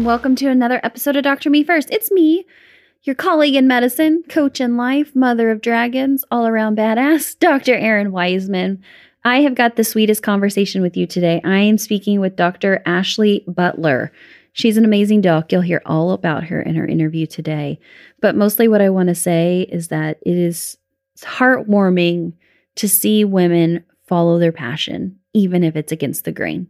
and welcome to another episode of Dr. Me First. It's me, your colleague in medicine, coach in life, mother of dragons, all around badass, Dr. Erin Wiseman. I have got the sweetest conversation with you today. I am speaking with Dr. Ashley Butler. She's an amazing doc. You'll hear all about her in her interview today. But mostly, what I want to say is that it is heartwarming to see women follow their passion, even if it's against the grain.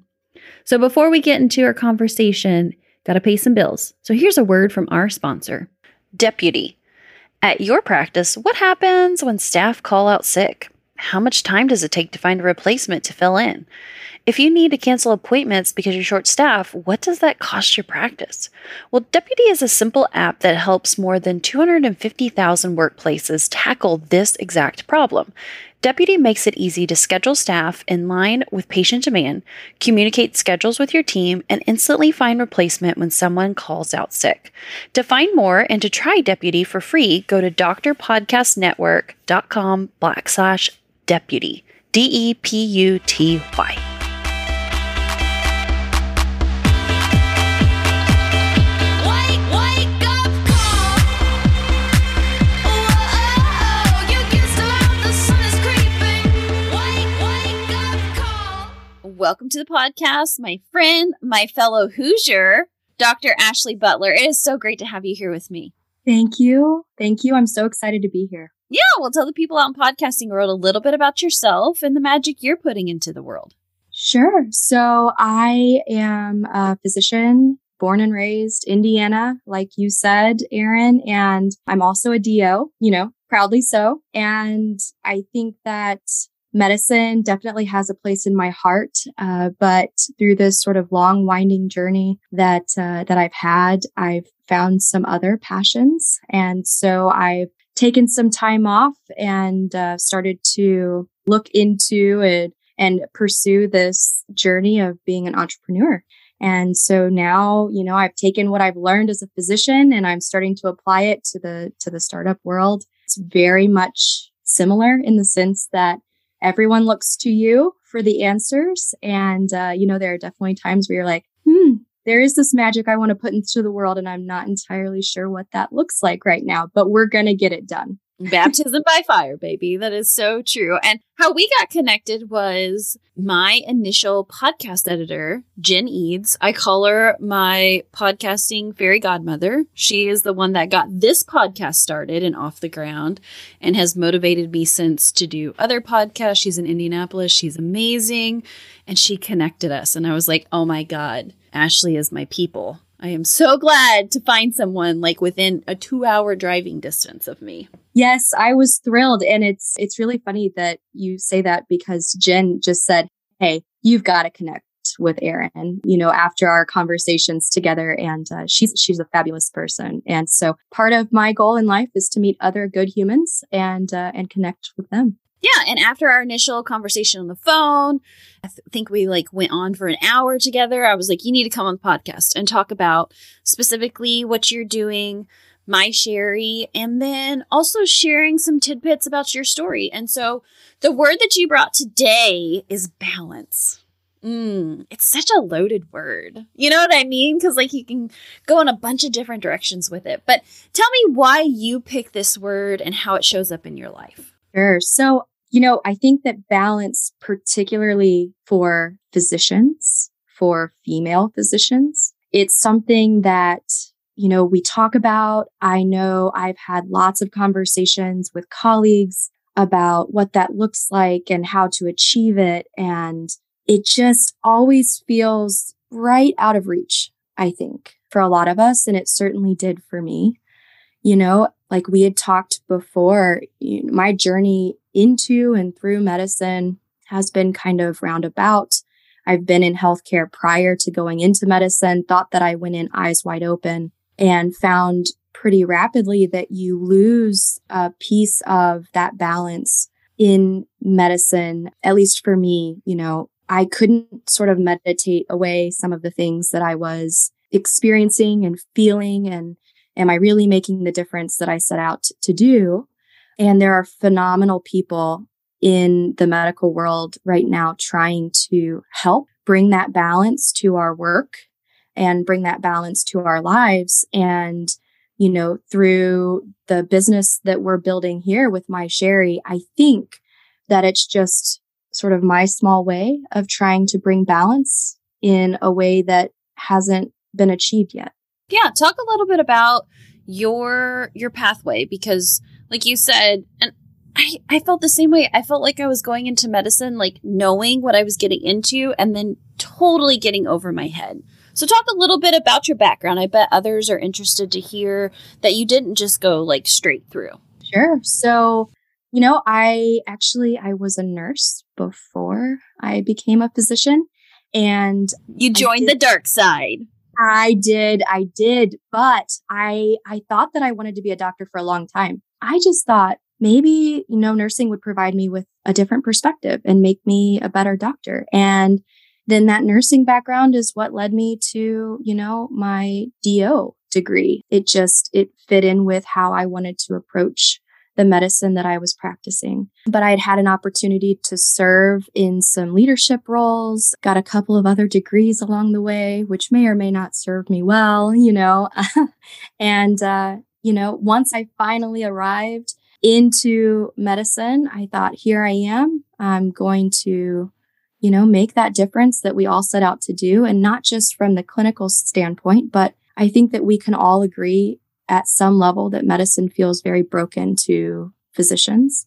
So, before we get into our conversation, got to pay some bills. So, here's a word from our sponsor Deputy. At your practice, what happens when staff call out sick? How much time does it take to find a replacement to fill in? If you need to cancel appointments because you're short staff, what does that cost your practice? Well, Deputy is a simple app that helps more than 250,000 workplaces tackle this exact problem. Deputy makes it easy to schedule staff in line with patient demand, communicate schedules with your team, and instantly find replacement when someone calls out sick. To find more and to try Deputy for free, go to drpodcastnetwork.com backslash deputy. D Welcome to the podcast, my friend, my fellow Hoosier, Dr. Ashley Butler. It is so great to have you here with me. Thank you. Thank you. I'm so excited to be here. Yeah, well, tell the people out in podcasting world a little bit about yourself and the magic you're putting into the world. Sure. So I am a physician, born and raised Indiana, like you said, Erin, and I'm also a DO, you know, proudly so. And I think that medicine definitely has a place in my heart. Uh, but through this sort of long, winding journey that uh, that I've had, I've found some other passions, and so I've taken some time off and uh, started to look into it and pursue this journey of being an entrepreneur. And so now, you know, I've taken what I've learned as a physician and I'm starting to apply it to the to the startup world. It's very much similar in the sense that everyone looks to you for the answers and uh, you know there are definitely times where you're like, "Hmm, there is this magic I want to put into the world and I'm not entirely sure what that looks like right now, but we're going to get it done." Baptism by fire, baby. That is so true. And how we got connected was my initial podcast editor, Jen Eads. I call her my podcasting fairy godmother. She is the one that got this podcast started and off the ground and has motivated me since to do other podcasts. She's in Indianapolis. She's amazing. And she connected us. And I was like, oh my God, Ashley is my people. I am so glad to find someone like within a two hour driving distance of me. Yes, I was thrilled and it's it's really funny that you say that because Jen just said, "Hey, you've got to connect with Erin." You know, after our conversations together and uh, she's she's a fabulous person. And so part of my goal in life is to meet other good humans and uh, and connect with them. Yeah, and after our initial conversation on the phone, I th- think we like went on for an hour together. I was like, "You need to come on the podcast and talk about specifically what you're doing, my Sherry, and then also sharing some tidbits about your story." And so, the word that you brought today is balance. Mm, it's such a loaded word. You know what I mean? Because like you can go in a bunch of different directions with it. But tell me why you picked this word and how it shows up in your life. Sure. So, you know, I think that balance, particularly for physicians, for female physicians, it's something that, you know, we talk about. I know I've had lots of conversations with colleagues about what that looks like and how to achieve it. And it just always feels right out of reach, I think, for a lot of us. And it certainly did for me. You know, like we had talked before, my journey into and through medicine has been kind of roundabout. I've been in healthcare prior to going into medicine, thought that I went in eyes wide open and found pretty rapidly that you lose a piece of that balance in medicine, at least for me, you know, I couldn't sort of meditate away some of the things that I was experiencing and feeling and am I really making the difference that I set out to do? And there are phenomenal people in the medical world right now trying to help bring that balance to our work and bring that balance to our lives. And, you know, through the business that we're building here with My Sherry, I think that it's just sort of my small way of trying to bring balance in a way that hasn't been achieved yet. Yeah, talk a little bit about your your pathway because like you said and I, I felt the same way. I felt like I was going into medicine, like knowing what I was getting into and then totally getting over my head. So, talk a little bit about your background. I bet others are interested to hear that you didn't just go like straight through. Sure. So, you know, I actually I was a nurse before I became a physician and You joined the dark side. I did, I did, but I I thought that I wanted to be a doctor for a long time. I just thought maybe, you know, nursing would provide me with a different perspective and make me a better doctor. And then that nursing background is what led me to, you know, my DO degree. It just it fit in with how I wanted to approach the medicine that I was practicing. But I had had an opportunity to serve in some leadership roles, got a couple of other degrees along the way, which may or may not serve me well, you know. and, uh, you know, once I finally arrived into medicine, I thought, here I am. I'm going to, you know, make that difference that we all set out to do. And not just from the clinical standpoint, but I think that we can all agree at some level that medicine feels very broken to physicians.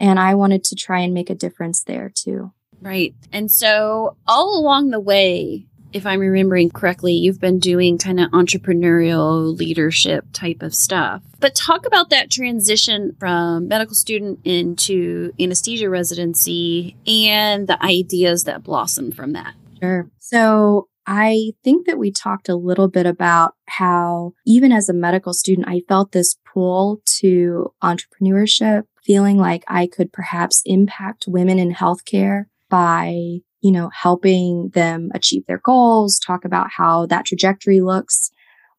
And I wanted to try and make a difference there too. Right. And so, all along the way, if I'm remembering correctly, you've been doing kind of entrepreneurial leadership type of stuff. But talk about that transition from medical student into anesthesia residency and the ideas that blossomed from that. Sure. So I think that we talked a little bit about how even as a medical student, I felt this pull to entrepreneurship, feeling like I could perhaps impact women in healthcare by, you know, helping them achieve their goals, talk about how that trajectory looks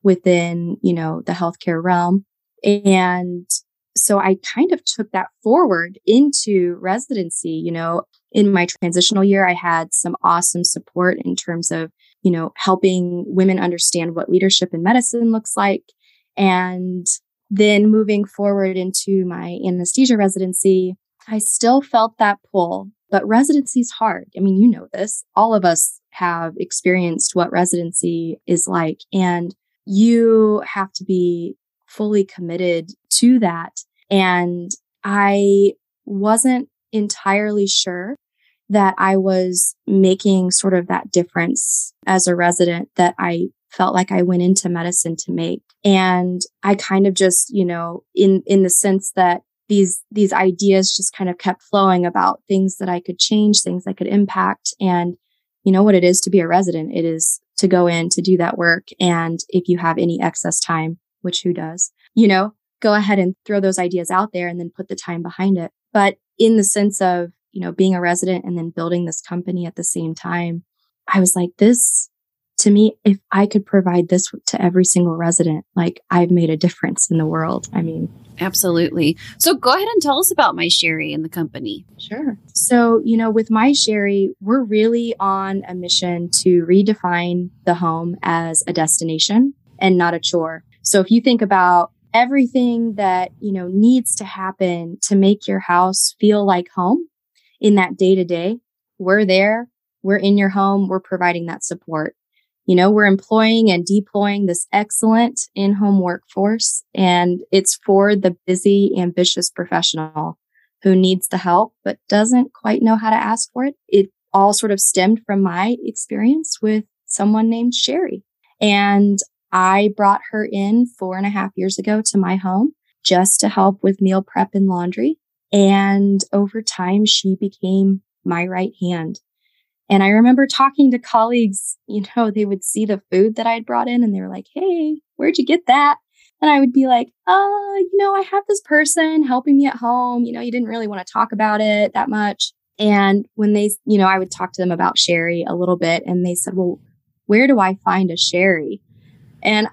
within, you know, the healthcare realm. And so I kind of took that forward into residency, you know, in my transitional year, I had some awesome support in terms of, you know, helping women understand what leadership in medicine looks like. And then moving forward into my anesthesia residency, I still felt that pull, but residency is hard. I mean, you know this. All of us have experienced what residency is like, and you have to be fully committed to that. And I wasn't entirely sure that I was making sort of that difference as a resident that I felt like I went into medicine to make. And I kind of just, you know, in, in the sense that these, these ideas just kind of kept flowing about things that I could change, things I could impact. And you know what it is to be a resident? It is to go in to do that work. And if you have any excess time, which who does, you know, go ahead and throw those ideas out there and then put the time behind it. But in the sense of, you know, being a resident and then building this company at the same time, I was like, this to me, if I could provide this to every single resident, like I've made a difference in the world. I mean, Absolutely. So, go ahead and tell us about My Sherry and the company. Sure. So, you know, with My Sherry, we're really on a mission to redefine the home as a destination and not a chore. So, if you think about everything that, you know, needs to happen to make your house feel like home in that day to day, we're there. We're in your home. We're providing that support. You know, we're employing and deploying this excellent in home workforce, and it's for the busy, ambitious professional who needs the help but doesn't quite know how to ask for it. It all sort of stemmed from my experience with someone named Sherry. And I brought her in four and a half years ago to my home just to help with meal prep and laundry. And over time, she became my right hand. And I remember talking to colleagues, you know, they would see the food that I'd brought in and they were like, Hey, where'd you get that? And I would be like, uh, you know, I have this person helping me at home. You know, you didn't really want to talk about it that much. And when they, you know, I would talk to them about Sherry a little bit and they said, well, where do I find a Sherry? And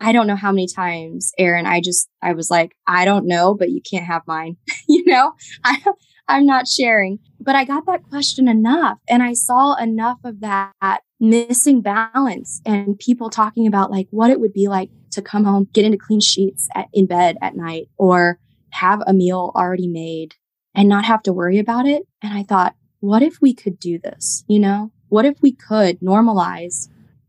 I don't know how many times, Erin, I just, I was like, I don't know, but you can't have mine. you know, I, I'm not sharing. But I got that question enough and I saw enough of that missing balance and people talking about like what it would be like to come home, get into clean sheets at, in bed at night or have a meal already made and not have to worry about it. And I thought, what if we could do this? You know, what if we could normalize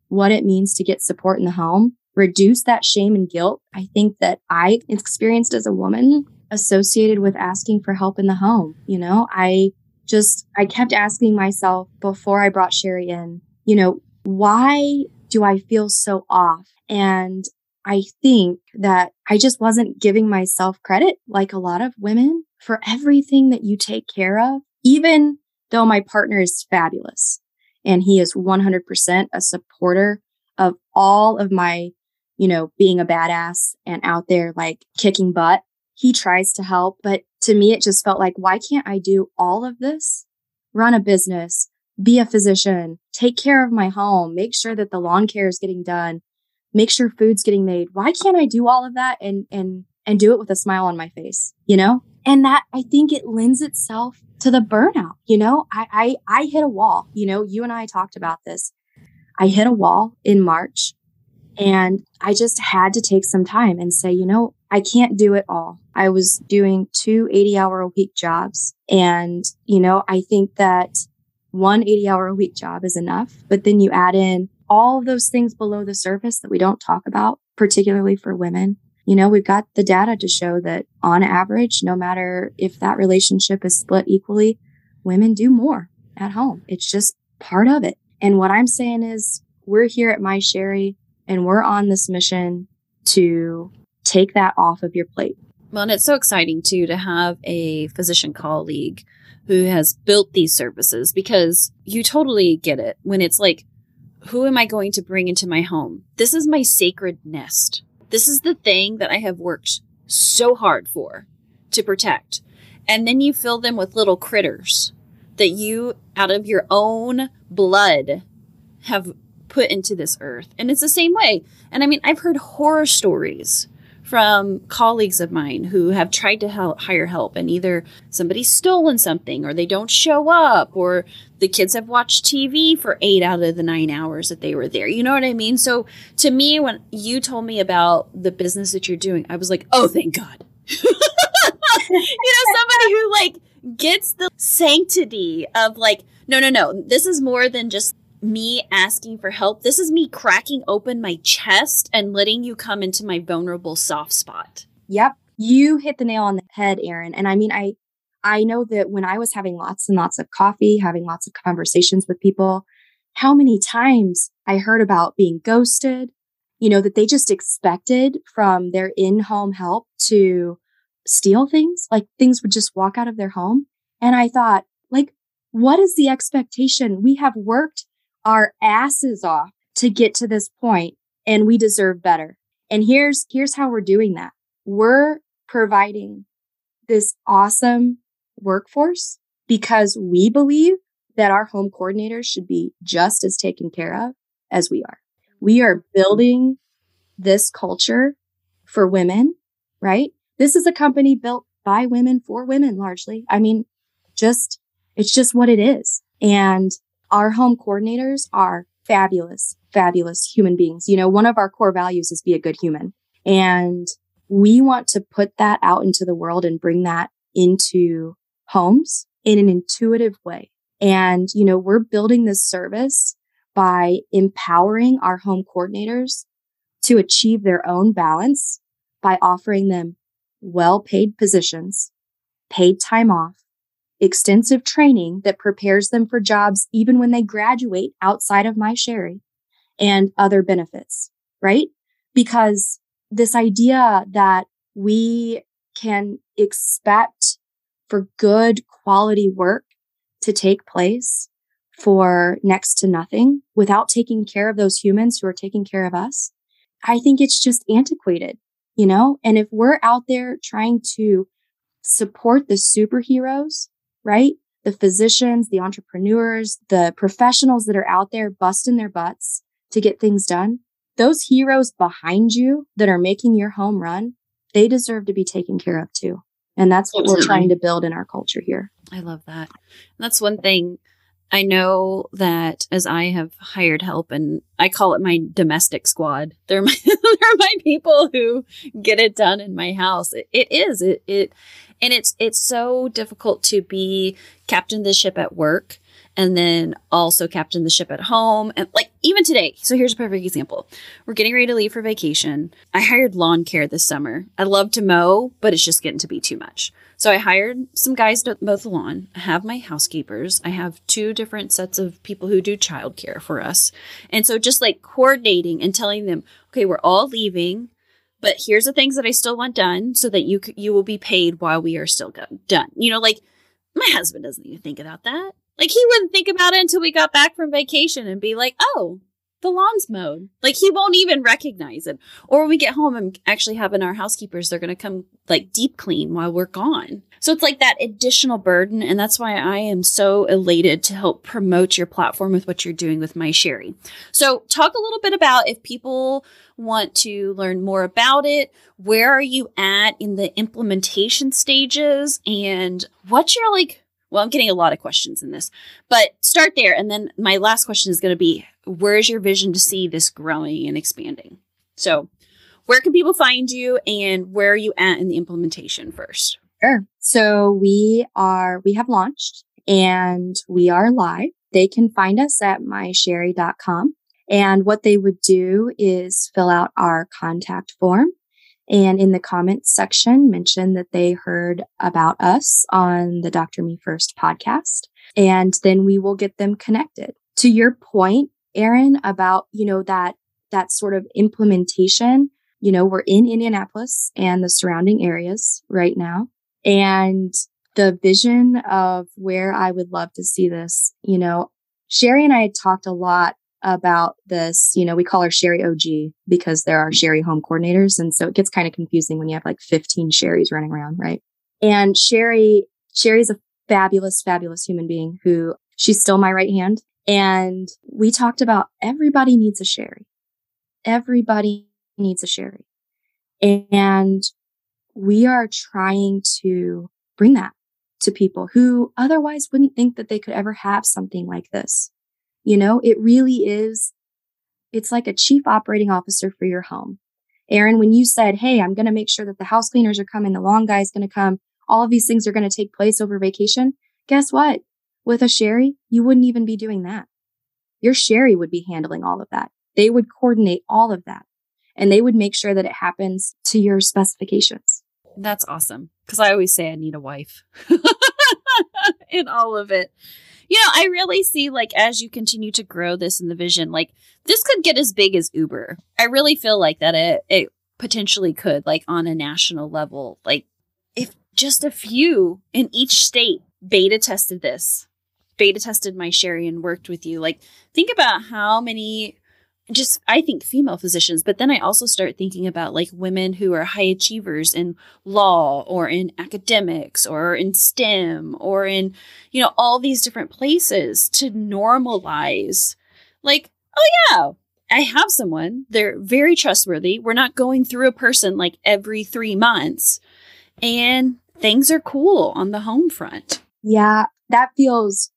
what it means to get support in the home, reduce that shame and guilt? I think that I experienced as a woman associated with asking for help in the home. You know, I just, I kept asking myself before I brought Sherry in, you know, why do I feel so off? And I think that I just wasn't giving myself credit like a lot of women for everything that you take care of, even though my partner is fabulous and he is 100% a supporter of all of my, you know, being a badass and out there like kicking butt. He tries to help, but to me, it just felt like, why can't I do all of this? Run a business, be a physician, take care of my home, make sure that the lawn care is getting done, make sure food's getting made. Why can't I do all of that and, and, and do it with a smile on my face, you know? And that I think it lends itself to the burnout. You know, I, I, I hit a wall, you know, you and I talked about this. I hit a wall in March and I just had to take some time and say, you know, I can't do it all. I was doing two 80 hour a week jobs. And, you know, I think that one 80 hour a week job is enough, but then you add in all of those things below the surface that we don't talk about, particularly for women. You know, we've got the data to show that on average, no matter if that relationship is split equally, women do more at home. It's just part of it. And what I'm saying is we're here at My Sherry and we're on this mission to take that off of your plate. Well, and it's so exciting too to have a physician colleague who has built these services because you totally get it when it's like, who am I going to bring into my home? This is my sacred nest. This is the thing that I have worked so hard for to protect. And then you fill them with little critters that you, out of your own blood, have put into this earth. And it's the same way. And I mean, I've heard horror stories from colleagues of mine who have tried to help, hire help and either somebody's stolen something or they don't show up or the kids have watched TV for eight out of the nine hours that they were there. You know what I mean? So to me, when you told me about the business that you're doing, I was like, oh, thank God. you know, somebody who like gets the sanctity of like, no, no, no, this is more than just me asking for help. This is me cracking open my chest and letting you come into my vulnerable soft spot. Yep. You hit the nail on the head, Erin. And I mean, I I know that when I was having lots and lots of coffee, having lots of conversations with people, how many times I heard about being ghosted, you know, that they just expected from their in-home help to steal things, like things would just walk out of their home. And I thought, like, what is the expectation? We have worked our asses off to get to this point and we deserve better. And here's here's how we're doing that. We're providing this awesome workforce because we believe that our home coordinators should be just as taken care of as we are. We are building this culture for women, right? This is a company built by women for women largely. I mean, just it's just what it is. And our home coordinators are fabulous, fabulous human beings. You know, one of our core values is be a good human. And we want to put that out into the world and bring that into homes in an intuitive way. And, you know, we're building this service by empowering our home coordinators to achieve their own balance by offering them well paid positions, paid time off, extensive training that prepares them for jobs even when they graduate outside of my Sherry and other benefits, right? Because this idea that we can expect for good quality work to take place for next to nothing without taking care of those humans who are taking care of us. I think it's just antiquated, you know? And if we're out there trying to support the superheroes right? The physicians, the entrepreneurs, the professionals that are out there busting their butts to get things done. Those heroes behind you that are making your home run, they deserve to be taken care of too. And that's what Absolutely. we're trying to build in our culture here. I love that. And that's one thing I know that as I have hired help and I call it my domestic squad. They're my, they're my people who get it done in my house. It, it is, it, it, and it's, it's so difficult to be captain of the ship at work and then also captain the ship at home. And like even today, so here's a perfect example. We're getting ready to leave for vacation. I hired lawn care this summer. I love to mow, but it's just getting to be too much. So I hired some guys to mow the lawn. I have my housekeepers. I have two different sets of people who do childcare for us. And so just like coordinating and telling them, okay, we're all leaving, but here's the things that I still want done so that you you will be paid while we are still go- done. You know, like my husband doesn't even think about that. Like he wouldn't think about it until we got back from vacation and be like, "Oh, the lawn's mowed." Like he won't even recognize it. Or when we get home and actually having our housekeepers, they're going to come like deep clean while we're gone. So it's like that additional burden, and that's why I am so elated to help promote your platform with what you're doing with My Sherry. So talk a little bit about if people want to learn more about it, where are you at in the implementation stages, and what's your like well, I'm getting a lot of questions in this, but start there. And then my last question is going to be where's your vision to see this growing and expanding? So, where can people find you and where are you at in the implementation first? Sure. So we are, we have launched and we are live. They can find us at mysherry.com. And what they would do is fill out our contact form and in the comments section mention that they heard about us on the Dr. Me First podcast. And then we will get them connected. To your point, Erin, about, you know, that, that sort of implementation, you know, we're in Indianapolis and the surrounding areas right now. And the vision of where I would love to see this, you know, Sherry and I had talked a lot about this. You know, we call her Sherry OG because there are Sherry home coordinators. And so it gets kind of confusing when you have like 15 Sherrys running around, right? And Sherry, Sherry's a fabulous, fabulous human being who she's still my right hand. And we talked about everybody needs a Sherry. Everybody needs a Sherry. And we are trying to bring that to people who otherwise wouldn't think that they could ever have something like this. You know, it really is, it's like a chief operating officer for your home. Erin, when you said, Hey, I'm going to make sure that the house cleaners are coming, the lawn guy is going to come, all of these things are going to take place over vacation. Guess what? With a Sherry, you wouldn't even be doing that. Your Sherry would be handling all of that. They would coordinate all of that and they would make sure that it happens to your specifications. That's awesome. Because I always say I need a wife in all of it. You know, I really see like as you continue to grow this in the vision, like this could get as big as Uber. I really feel like that it it potentially could, like on a national level. Like if just a few in each state beta tested this, beta tested my Sherry and worked with you. Like think about how many just I think female physicians, but then I also start thinking about like women who are high achievers in law or in academics or in STEM or in, you know, all these different places to normalize like, oh yeah, I have someone. They're very trustworthy. We're not going through a person like every three months. And things are cool on the home front. Yeah, that feels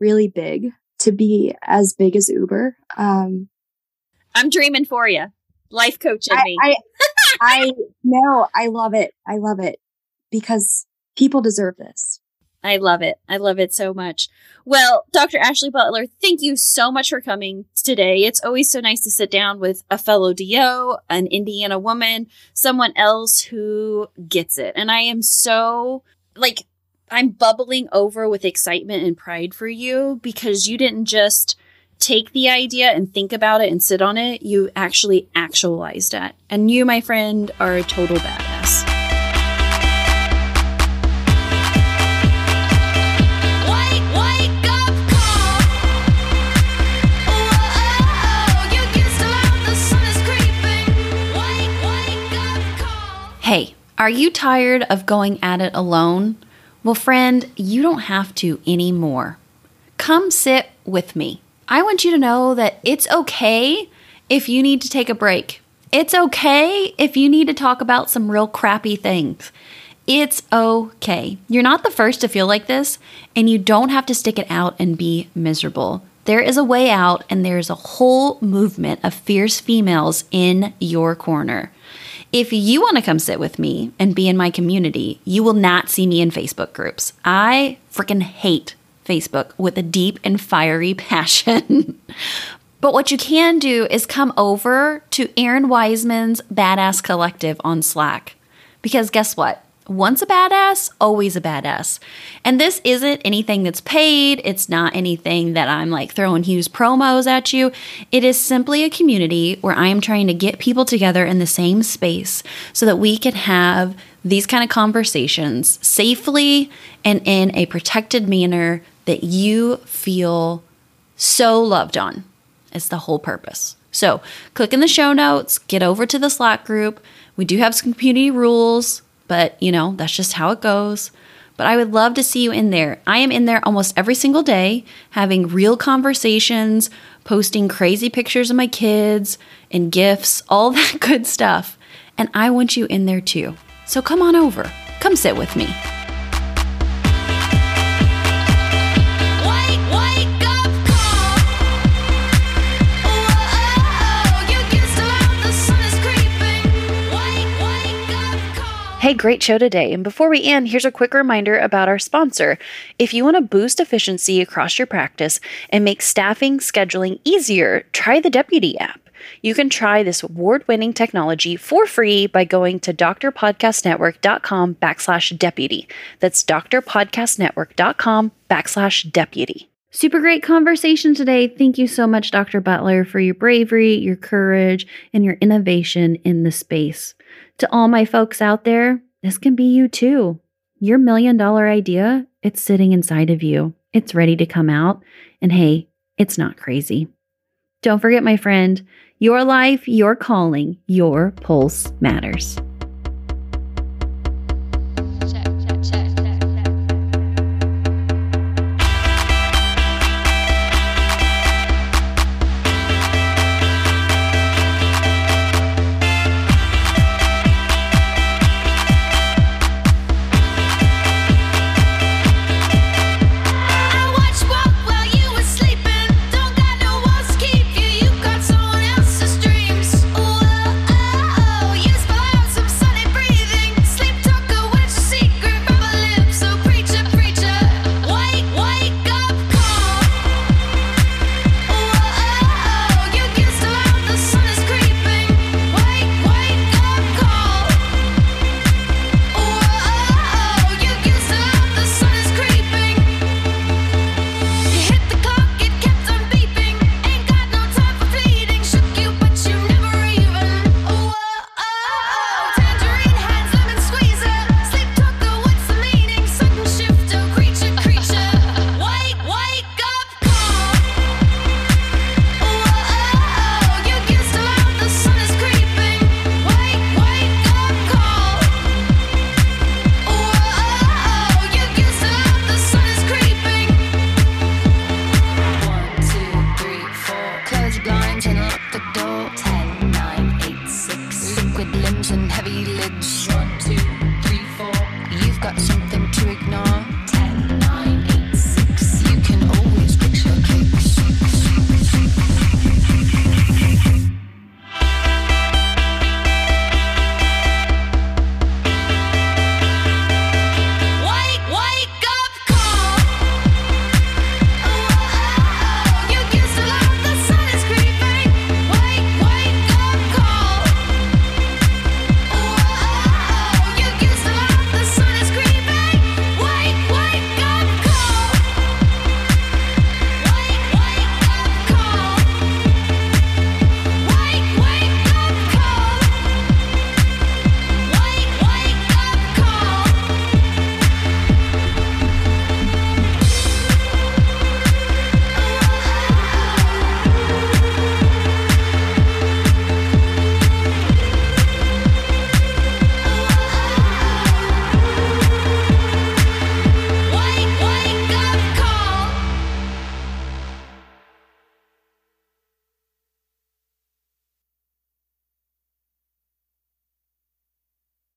really big to be as big as Uber. Um, I'm dreaming for you. Life coaching I, me. I, I know. I love it. I love it because people deserve this. I love it. I love it so much. Well, Dr. Ashley Butler, thank you so much for coming today. It's always so nice to sit down with a fellow DO, an Indiana woman, someone else who gets it. And I am so like I'm bubbling over with excitement and pride for you because you didn't just take the idea and think about it and sit on it. You actually actualized it. And you, my friend, are a total badass. Wake, wake up call. Whoa, oh, you can still out, the sun is creeping. Wake, wake up call. Hey, are you tired of going at it alone? Well, friend, you don't have to anymore. Come sit with me. I want you to know that it's okay if you need to take a break. It's okay if you need to talk about some real crappy things. It's okay. You're not the first to feel like this, and you don't have to stick it out and be miserable. There is a way out, and there's a whole movement of fierce females in your corner. If you want to come sit with me and be in my community, you will not see me in Facebook groups. I freaking hate Facebook with a deep and fiery passion. but what you can do is come over to Erin Wiseman's Badass Collective on Slack. Because guess what? Once a badass, always a badass. And this isn't anything that's paid. It's not anything that I'm like throwing huge promos at you. It is simply a community where I am trying to get people together in the same space so that we can have these kind of conversations safely and in a protected manner that you feel so loved on. It's the whole purpose. So, click in the show notes, get over to the Slack group. We do have some community rules, but you know, that's just how it goes. But I would love to see you in there. I am in there almost every single day, having real conversations, posting crazy pictures of my kids and gifts, all that good stuff. And I want you in there too. So come on over, come sit with me. Hey, great show today. And before we end, here's a quick reminder about our sponsor. If you want to boost efficiency across your practice and make staffing scheduling easier, try the Deputy app. You can try this award winning technology for free by going to drpodcastnetwork.com backslash deputy. That's drpodcastnetwork.com backslash deputy. Super great conversation today. Thank you so much, Dr. Butler, for your bravery, your courage, and your innovation in the space. To all my folks out there, this can be you too. Your million dollar idea, it's sitting inside of you. It's ready to come out. And hey, it's not crazy. Don't forget, my friend, your life, your calling, your pulse matters.